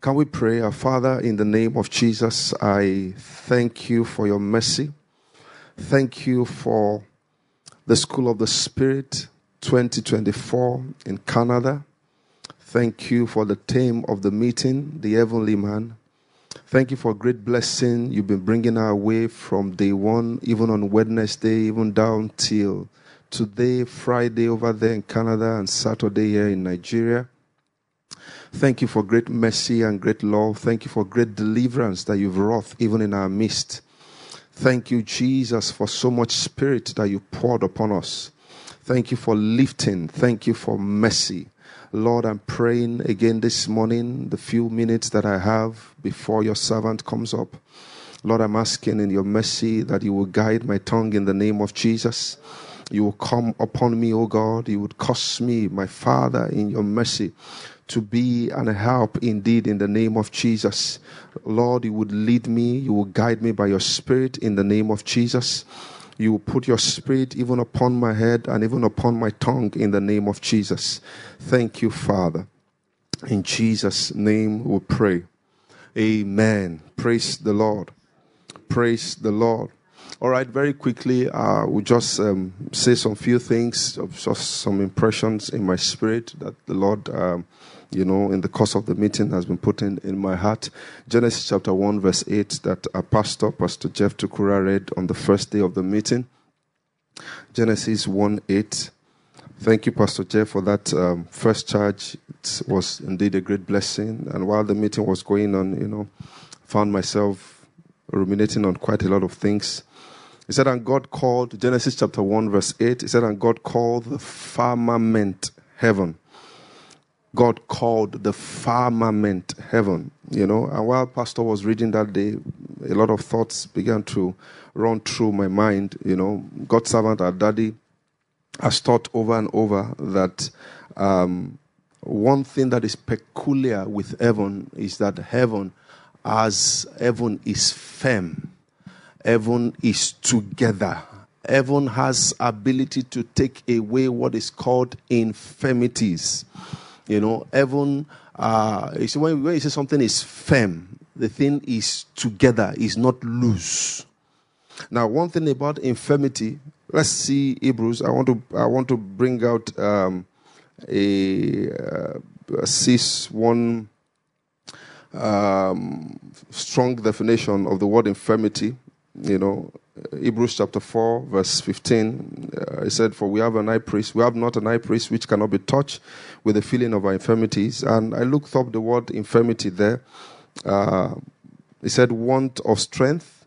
Can we pray? Our Father, in the name of Jesus, I thank you for your mercy. Thank you for the School of the Spirit 2024 in Canada. Thank you for the theme of the meeting, the heavenly man. Thank you for a great blessing you've been bringing our way from day one, even on Wednesday, even down till today, Friday over there in Canada, and Saturday here in Nigeria. Thank you for great mercy and great love. Thank you for great deliverance that you've wrought even in our midst. Thank you, Jesus, for so much spirit that you poured upon us. Thank you for lifting. Thank you for mercy. Lord, I'm praying again this morning, the few minutes that I have before your servant comes up. Lord, I'm asking in your mercy that you will guide my tongue in the name of Jesus. You will come upon me, O God. You would cause me, my Father, in your mercy to be and help indeed in the name of Jesus. Lord, you would lead me, you will guide me by your Spirit in the name of Jesus. You will put your Spirit even upon my head and even upon my tongue in the name of Jesus. Thank you, Father. In Jesus' name we pray. Amen. Praise the Lord. Praise the Lord. All right, very quickly, uh, we'll just um, say some few things, just some impressions in my spirit that the Lord um, you know, in the course of the meeting has been put in, in my heart. Genesis chapter 1, verse 8, that our pastor, Pastor Jeff Tukura, read on the first day of the meeting. Genesis 1 8. Thank you, Pastor Jeff, for that um, first charge. It was indeed a great blessing. And while the meeting was going on, you know, found myself ruminating on quite a lot of things. He said, and God called, Genesis chapter 1, verse 8, he said, and God called the firmament heaven. God called the firmament heaven, you know. And while Pastor was reading that day, a lot of thoughts began to run through my mind, you know. God's servant, our daddy, has taught over and over that um, one thing that is peculiar with heaven is that heaven, as heaven is firm, heaven is together. Heaven has ability to take away what is called infirmities you know, heaven, uh, you when, when you say something is firm, the thing is together, is not loose. Now, one thing about infirmity, let's see Hebrews. I want to, I want to bring out um, a, uh, a one um, strong definition of the word infirmity. You know, Hebrews chapter 4, verse 15, uh, said, For we have an high priest, we have not an high priest which cannot be touched with the feeling of our infirmities. And I looked up the word infirmity there. Uh, said, Want of strength,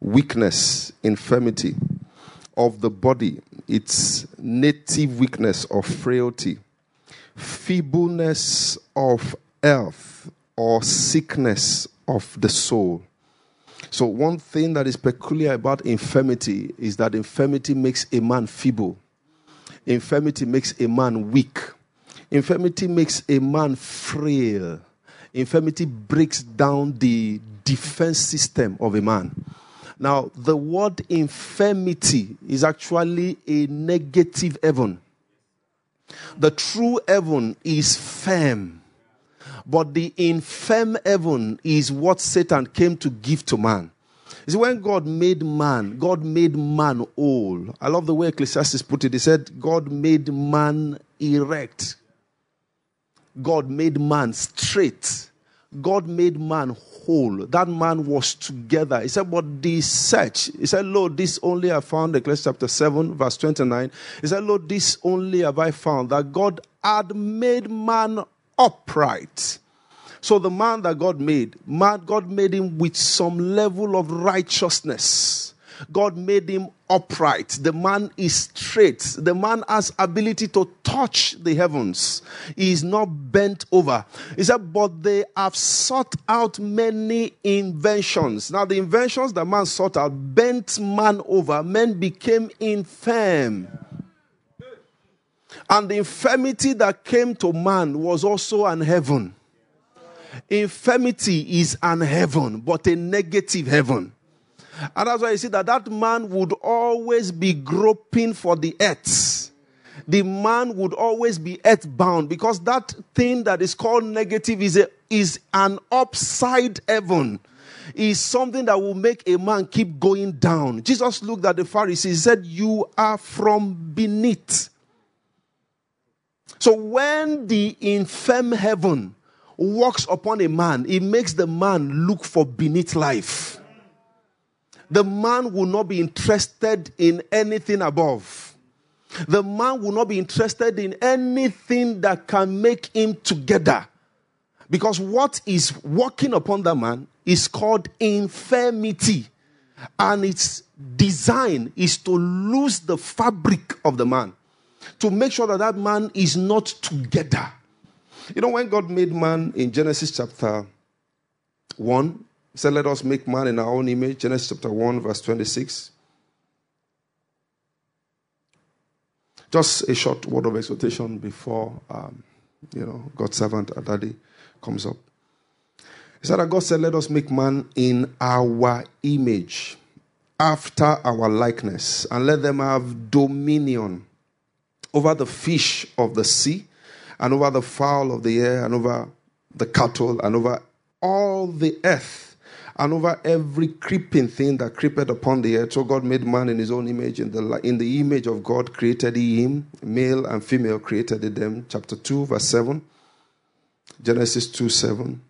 weakness, infirmity of the body, its native weakness or frailty, feebleness of health or sickness of the soul so, one thing that is peculiar about infirmity is that infirmity makes a man feeble, infirmity makes a man weak, infirmity makes a man frail, infirmity breaks down the defense system of a man. Now, the word infirmity is actually a negative heaven. The true heaven is firm. But the infirm heaven is what Satan came to give to man. You see, when God made man, God made man whole. I love the way Ecclesiastes put it. He said, God made man erect. God made man straight. God made man whole. That man was together. He said, But this search, he said, Lord, this only I found, Ecclesiastes chapter 7, verse 29. He said, Lord, this only have I found that God had made man upright. So the man that God made, man, God made him with some level of righteousness. God made him upright. The man is straight. The man has ability to touch the heavens. He is not bent over. He said, but they have sought out many inventions. Now, the inventions that man sought out bent man over. Men became infirm. And the infirmity that came to man was also an heaven. Infirmity is an heaven, but a negative heaven. And that's why you see that that man would always be groping for the earth. the man would always be earthbound because that thing that is called negative is, a, is an upside heaven is something that will make a man keep going down. Jesus looked at the Pharisees said, You are from beneath. So when the infirm heaven works upon a man, it makes the man look for beneath life. The man will not be interested in anything above. The man will not be interested in anything that can make him together. Because what is working upon the man is called infirmity. And its design is to lose the fabric of the man, to make sure that that man is not together. You know, when God made man in Genesis chapter 1, he said, Let us make man in our own image. Genesis chapter 1, verse 26. Just a short word of exhortation before, um, you know, God's servant Adadi comes up. He said that God said, Let us make man in our image, after our likeness, and let them have dominion over the fish of the sea, and over the fowl of the air, and over the cattle, and over all the earth, and over every creeping thing that creepeth upon the earth. So God made man in his own image. In the, in the image of God created he him, male and female created them. Chapter 2, verse 7. Genesis 2 7.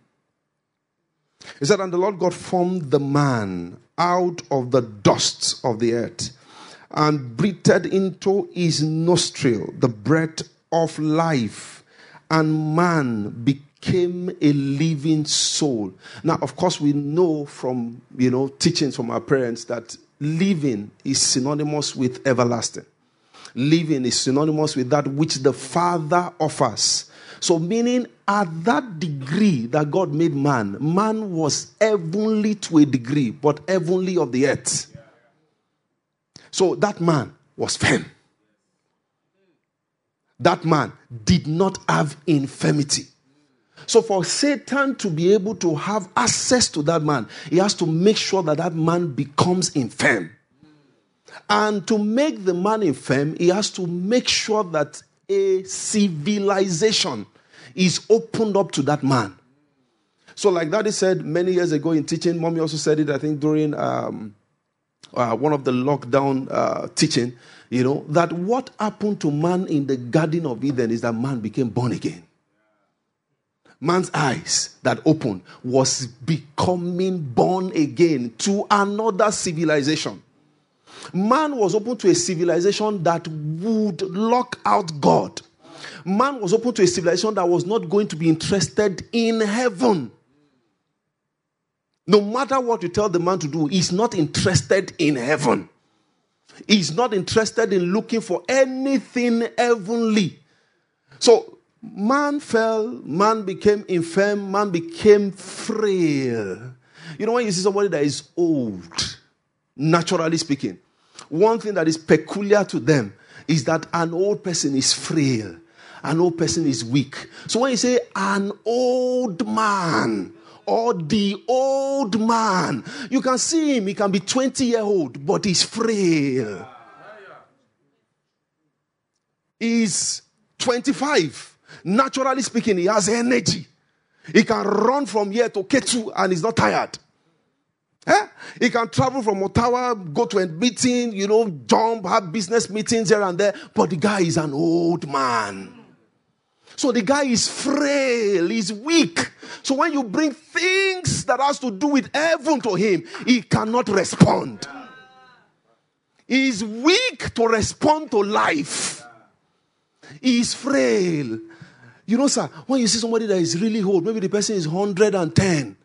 He said, And the Lord God formed the man out of the dust of the earth and breathed into his nostril the breath of life, and man became a living soul. Now, of course, we know from you know teachings from our parents that living is synonymous with everlasting. Living is synonymous with that which the Father offers. So, meaning at that degree that God made man, man was heavenly to a degree, but heavenly of the earth. So, that man was firm. That man did not have infirmity. So, for Satan to be able to have access to that man, he has to make sure that that man becomes infirm. And to make the man infirm, he has to make sure that a civilization is opened up to that man. So, like Daddy said many years ago in teaching, Mommy also said it, I think, during um, uh, one of the lockdown uh, teaching, you know, that what happened to man in the Garden of Eden is that man became born again. Man's eyes that opened was becoming born again to another civilization. Man was open to a civilization that would lock out God man was open to a civilization that was not going to be interested in heaven. No matter what you tell the man to do, he's not interested in heaven. He's not interested in looking for anything heavenly. So, man fell, man became infirm, man became frail. You know, when you see somebody that is old, naturally speaking, one thing that is peculiar to them is that an old person is frail an old person is weak. So when you say an old man, or the old man. You can see him, he can be 20 year old, but he's frail. He's 25. Naturally speaking, he has energy. He can run from here to Ketu and he's not tired. Eh? He can travel from Ottawa, go to a meeting, you know, jump, have business meetings here and there, but the guy is an old man. So the guy is frail, he's weak. So when you bring things that has to do with heaven to him, he cannot respond. He's weak to respond to life. He's frail. You know, sir, when you see somebody that is really old, maybe the person is 110.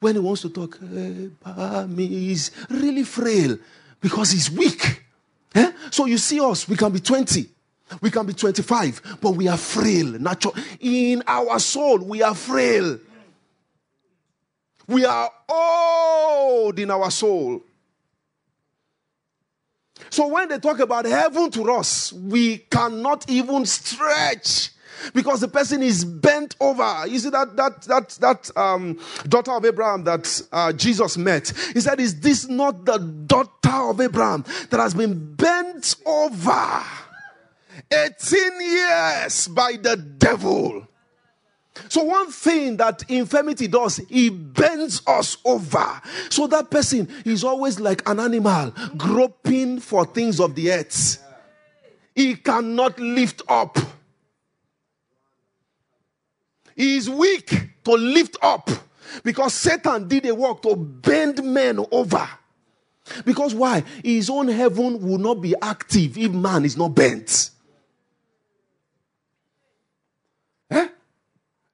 When he wants to talk, hey, he's really frail because he's weak. Eh? So you see us, we can be 20. We can be 25, but we are frail. Natural. In our soul, we are frail. We are old in our soul. So when they talk about heaven to us, we cannot even stretch because the person is bent over. You see that that that that um, daughter of Abraham that uh, Jesus met. He said, "Is this not the daughter of Abraham that has been bent over?" 18 years by the devil. So, one thing that infirmity does, it bends us over. So, that person is always like an animal groping for things of the earth. He cannot lift up. He is weak to lift up because Satan did a work to bend men over. Because why? His own heaven will not be active if man is not bent.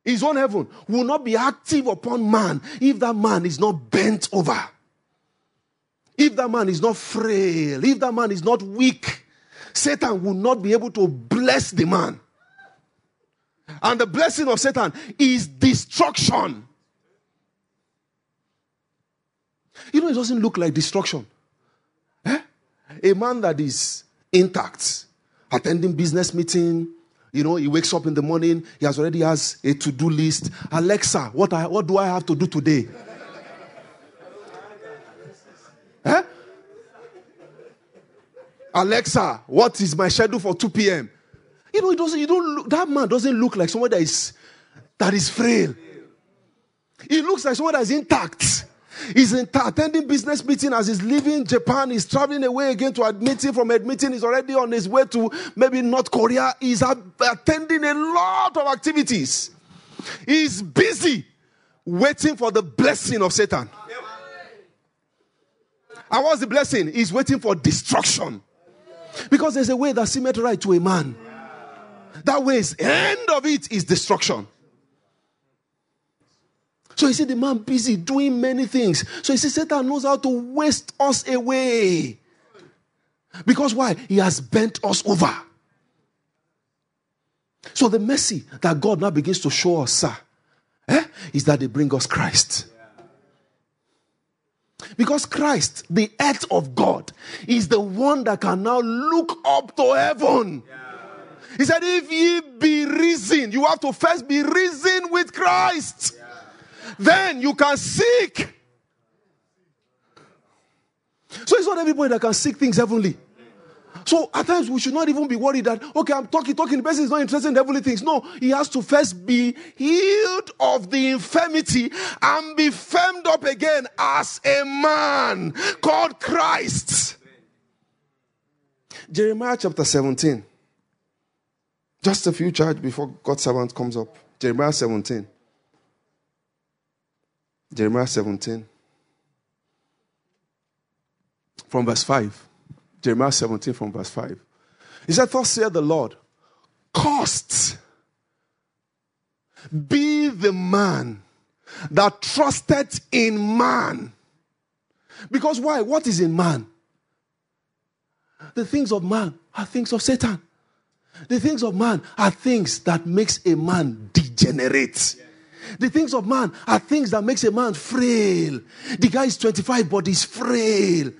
His own heaven will not be active upon man if that man is not bent over. If that man is not frail, if that man is not weak, Satan will not be able to bless the man. And the blessing of Satan is destruction. You know, it doesn't look like destruction. Eh? A man that is intact, attending business meeting, you know, he wakes up in the morning, he has already has a to-do list. Alexa, what, I, what do I have to do today? eh? Alexa, what is my schedule for 2 p.m.? You know, it doesn't, you don't look, that man doesn't look like someone that is that is frail. He looks like someone that is intact. He's attending business meeting as he's leaving Japan. He's traveling away again to admitting. From admitting, he's already on his way to maybe North Korea. He's attending a lot of activities. He's busy waiting for the blessing of Satan. And what's the blessing? He's waiting for destruction. Because there's a way that seemeth right to a man. That way, end of it is destruction. So you see the man busy doing many things. So you see Satan knows how to waste us away. Because why? He has bent us over. So the mercy that God now begins to show us, sir, eh, is that they bring us Christ. Because Christ, the earth of God, is the one that can now look up to heaven. He said, If ye be risen, you have to first be risen with Christ then you can seek. So it's not everybody that can seek things heavenly. So at times we should not even be worried that, okay, I'm talking, talking, the person is not interested in heavenly things. No, he has to first be healed of the infirmity and be firmed up again as a man called Christ. Jeremiah chapter 17. Just a few charge before God's servant comes up. Jeremiah 17. Jeremiah 17. From verse 5. Jeremiah 17 from verse 5. He said, Thus saith the Lord, cost be the man that trusted in man. Because why? What is in man? The things of man are things of Satan. The things of man are things that makes a man degenerate. Yeah. The things of man are things that makes a man frail. The guy is 25, but he's frail.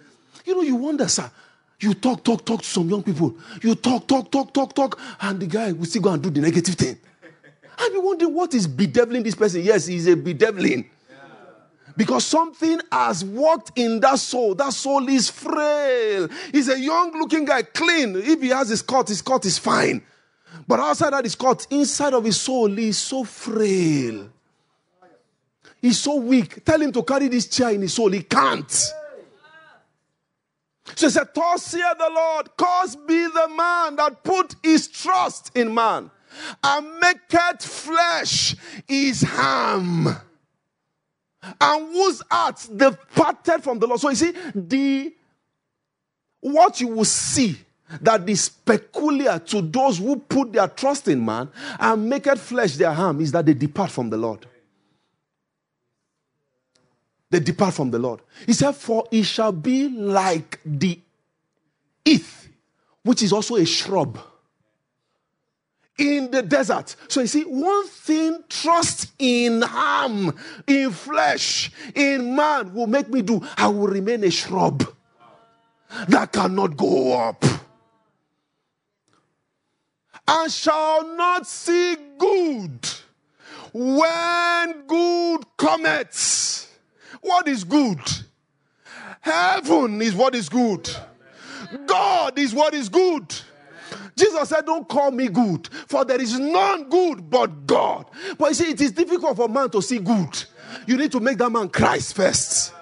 You know, you wonder, sir. You talk, talk, talk to some young people. You talk, talk, talk, talk, talk, and the guy will still go and do the negative thing. I be wondering what is bedeviling this person. Yes, he's a bedeviling. Because something has worked in that soul. That soul is frail. He's a young looking guy, clean. If he has his cut, his cut is fine. But outside that his cut, inside of his soul, he's so frail. He's so weak. Tell him to carry this chair in his soul. He can't. So he said, Thus saith the Lord, cause be the man that put his trust in man and maketh flesh his ham. And whose heart departed from the Lord. So you see, the what you will see that is peculiar to those who put their trust in man and make it flesh their harm is that they depart from the Lord they depart from the Lord. He said, For it shall be like the heath, which is also a shrub in the desert. So you see, one thing trust in ham, in flesh, in man will make me do. I will remain a shrub that cannot go up. And shall not see good when good cometh. What is good? Heaven is what is good. God is what is good. Jesus said, Don't call me good, for there is none good but God. But you see, it is difficult for man to see good. You need to make that man Christ first.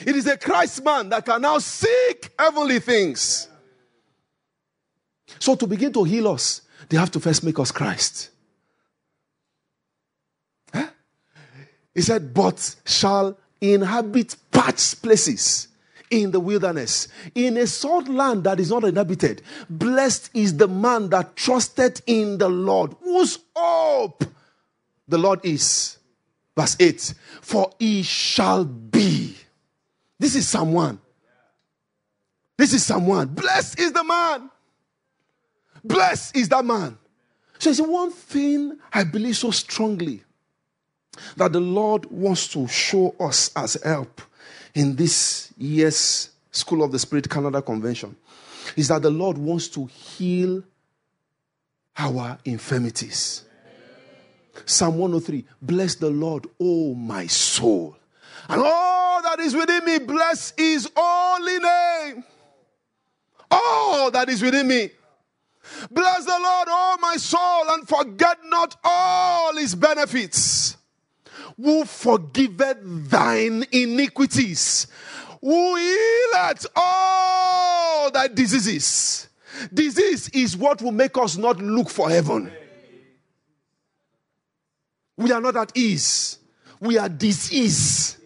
It is a Christ man that can now seek heavenly things. So, to begin to heal us, they have to first make us Christ. He said, But shall inhabit parched places in the wilderness, in a salt land that is not inhabited. Blessed is the man that trusted in the Lord, whose hope the Lord is. Verse 8 For he shall be. This is someone. This is someone. Blessed is the man. Blessed is that man. So it's one thing I believe so strongly that the Lord wants to show us as help in this year's School of the Spirit Canada Convention is that the Lord wants to heal our infirmities. Psalm 103 Bless the Lord, O my soul, and all that is within me, bless his holy name. All that is within me. Bless the Lord, O my soul, and forget not all his benefits who forgiveth thine iniquities, who healeth all thy diseases. Disease is what will make us not look for heaven. We are not at ease. We are disease.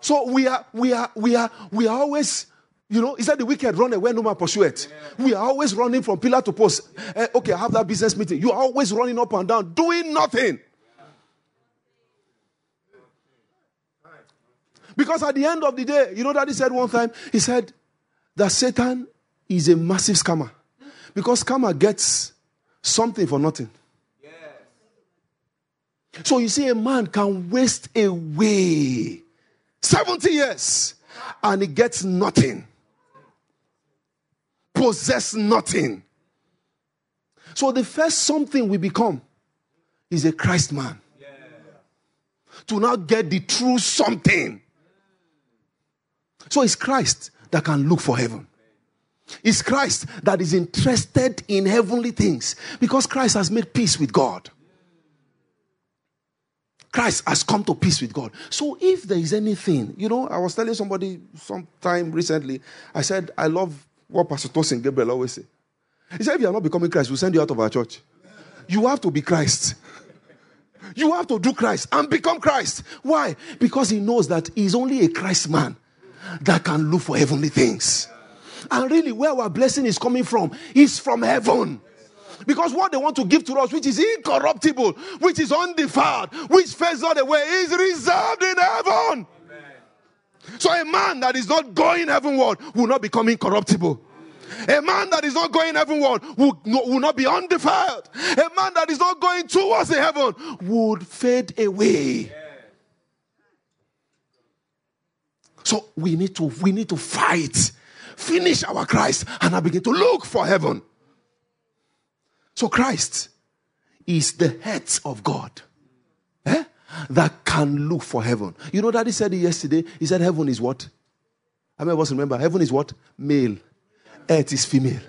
So we are, we are, we are, we are always you know, he said the wicked run away, no man pursue it. Yeah. We are always running from pillar to post. Uh, okay, I have that business meeting. You are always running up and down, doing nothing. Because at the end of the day, you know that he said one time, he said that Satan is a massive scammer. Because scammer gets something for nothing. So you see, a man can waste away 70 years and he gets nothing possess nothing. So the first something we become is a Christ man. To now get the true something. So it's Christ that can look for heaven. It's Christ that is interested in heavenly things because Christ has made peace with God. Christ has come to peace with God. So if there is anything, you know, I was telling somebody sometime recently, I said, I love what Pastor Tosin Gabriel always say. He said, if you are not becoming Christ, we'll send you out of our church. You have to be Christ. You have to do Christ and become Christ. Why? Because he knows that he's only a Christ man that can look for heavenly things. And really, where our blessing is coming from is from heaven. Because what they want to give to us, which is incorruptible, which is undefiled, which fades not away, is reserved in heaven. So a man that is not going heavenward will not become incorruptible. A man that is not going heavenward will, will not be undefiled. A man that is not going towards the heaven would fade away. So we need to we need to fight, finish our Christ, and I begin to look for heaven. So Christ is the head of God. That can look for heaven. You know, Daddy said it yesterday. He said, Heaven is what? I mean, remember, heaven is what? Male. Earth is female.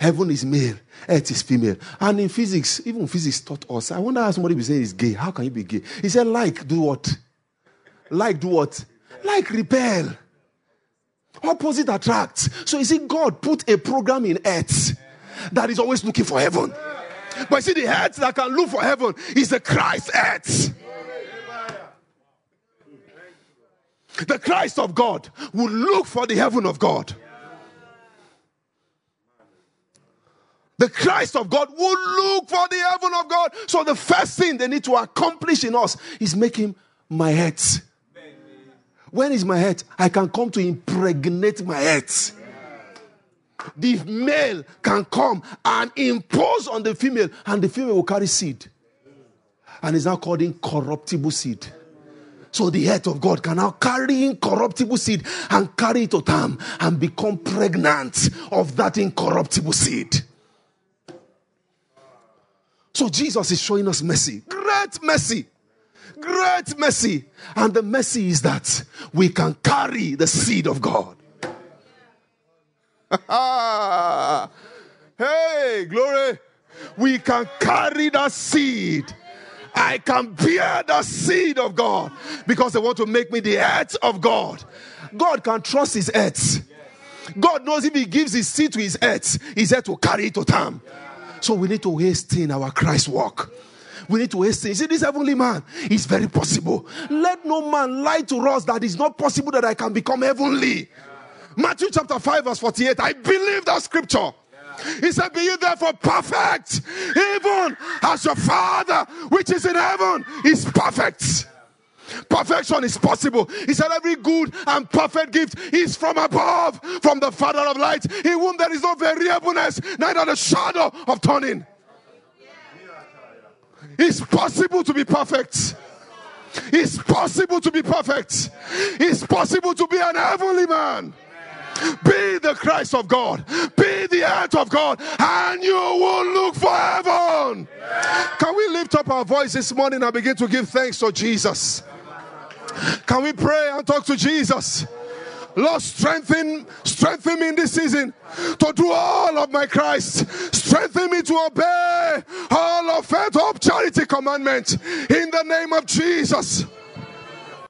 Heaven is male. Earth is female. And in physics, even physics taught us. I wonder how somebody will say is gay. How can you be gay? He said, like, do what? Like, do what? Like, repel. Opposite attracts. So you see, God put a program in earth that is always looking for heaven. But see, the earth that can look for heaven is the Christ earth. The Christ of God will look for the heaven of God. The Christ of God will look for the heaven of God. So the first thing they need to accomplish in us is making my head. When is my head? I can come to impregnate my head. The male can come and impose on the female, and the female will carry seed. And it's now called incorruptible seed. So the head of God can now carry incorruptible seed and carry it to term and become pregnant of that incorruptible seed. So Jesus is showing us mercy, great mercy, great mercy. And the mercy is that we can carry the seed of God. hey, glory. We can carry that seed. I can bear the seed of God because they want to make me the head of God. God can trust his heads. God knows if he gives his seed to his heads, he's there to carry it to term. So we need to hasten our Christ walk. We need to hasten. See, this heavenly man is very possible. Let no man lie to us that it's not possible that I can become heavenly. Matthew chapter 5, verse 48. I believe that scripture. He said, Be you therefore perfect, even as your Father which is in heaven is perfect. Perfection is possible. He said, Every good and perfect gift is from above, from the Father of lights, in whom there is no variableness, neither the shadow of turning. It's possible to be perfect. It's possible to be perfect. It's possible to be an heavenly man. Be the Christ of God. Be the head of God. And you will look for heaven. Can we lift up our voice this morning and begin to give thanks to Jesus? Can we pray and talk to Jesus? Lord, strengthen, strengthen me in this season to do all of my Christ. Strengthen me to obey all of faith, of charity commandments in the name of Jesus.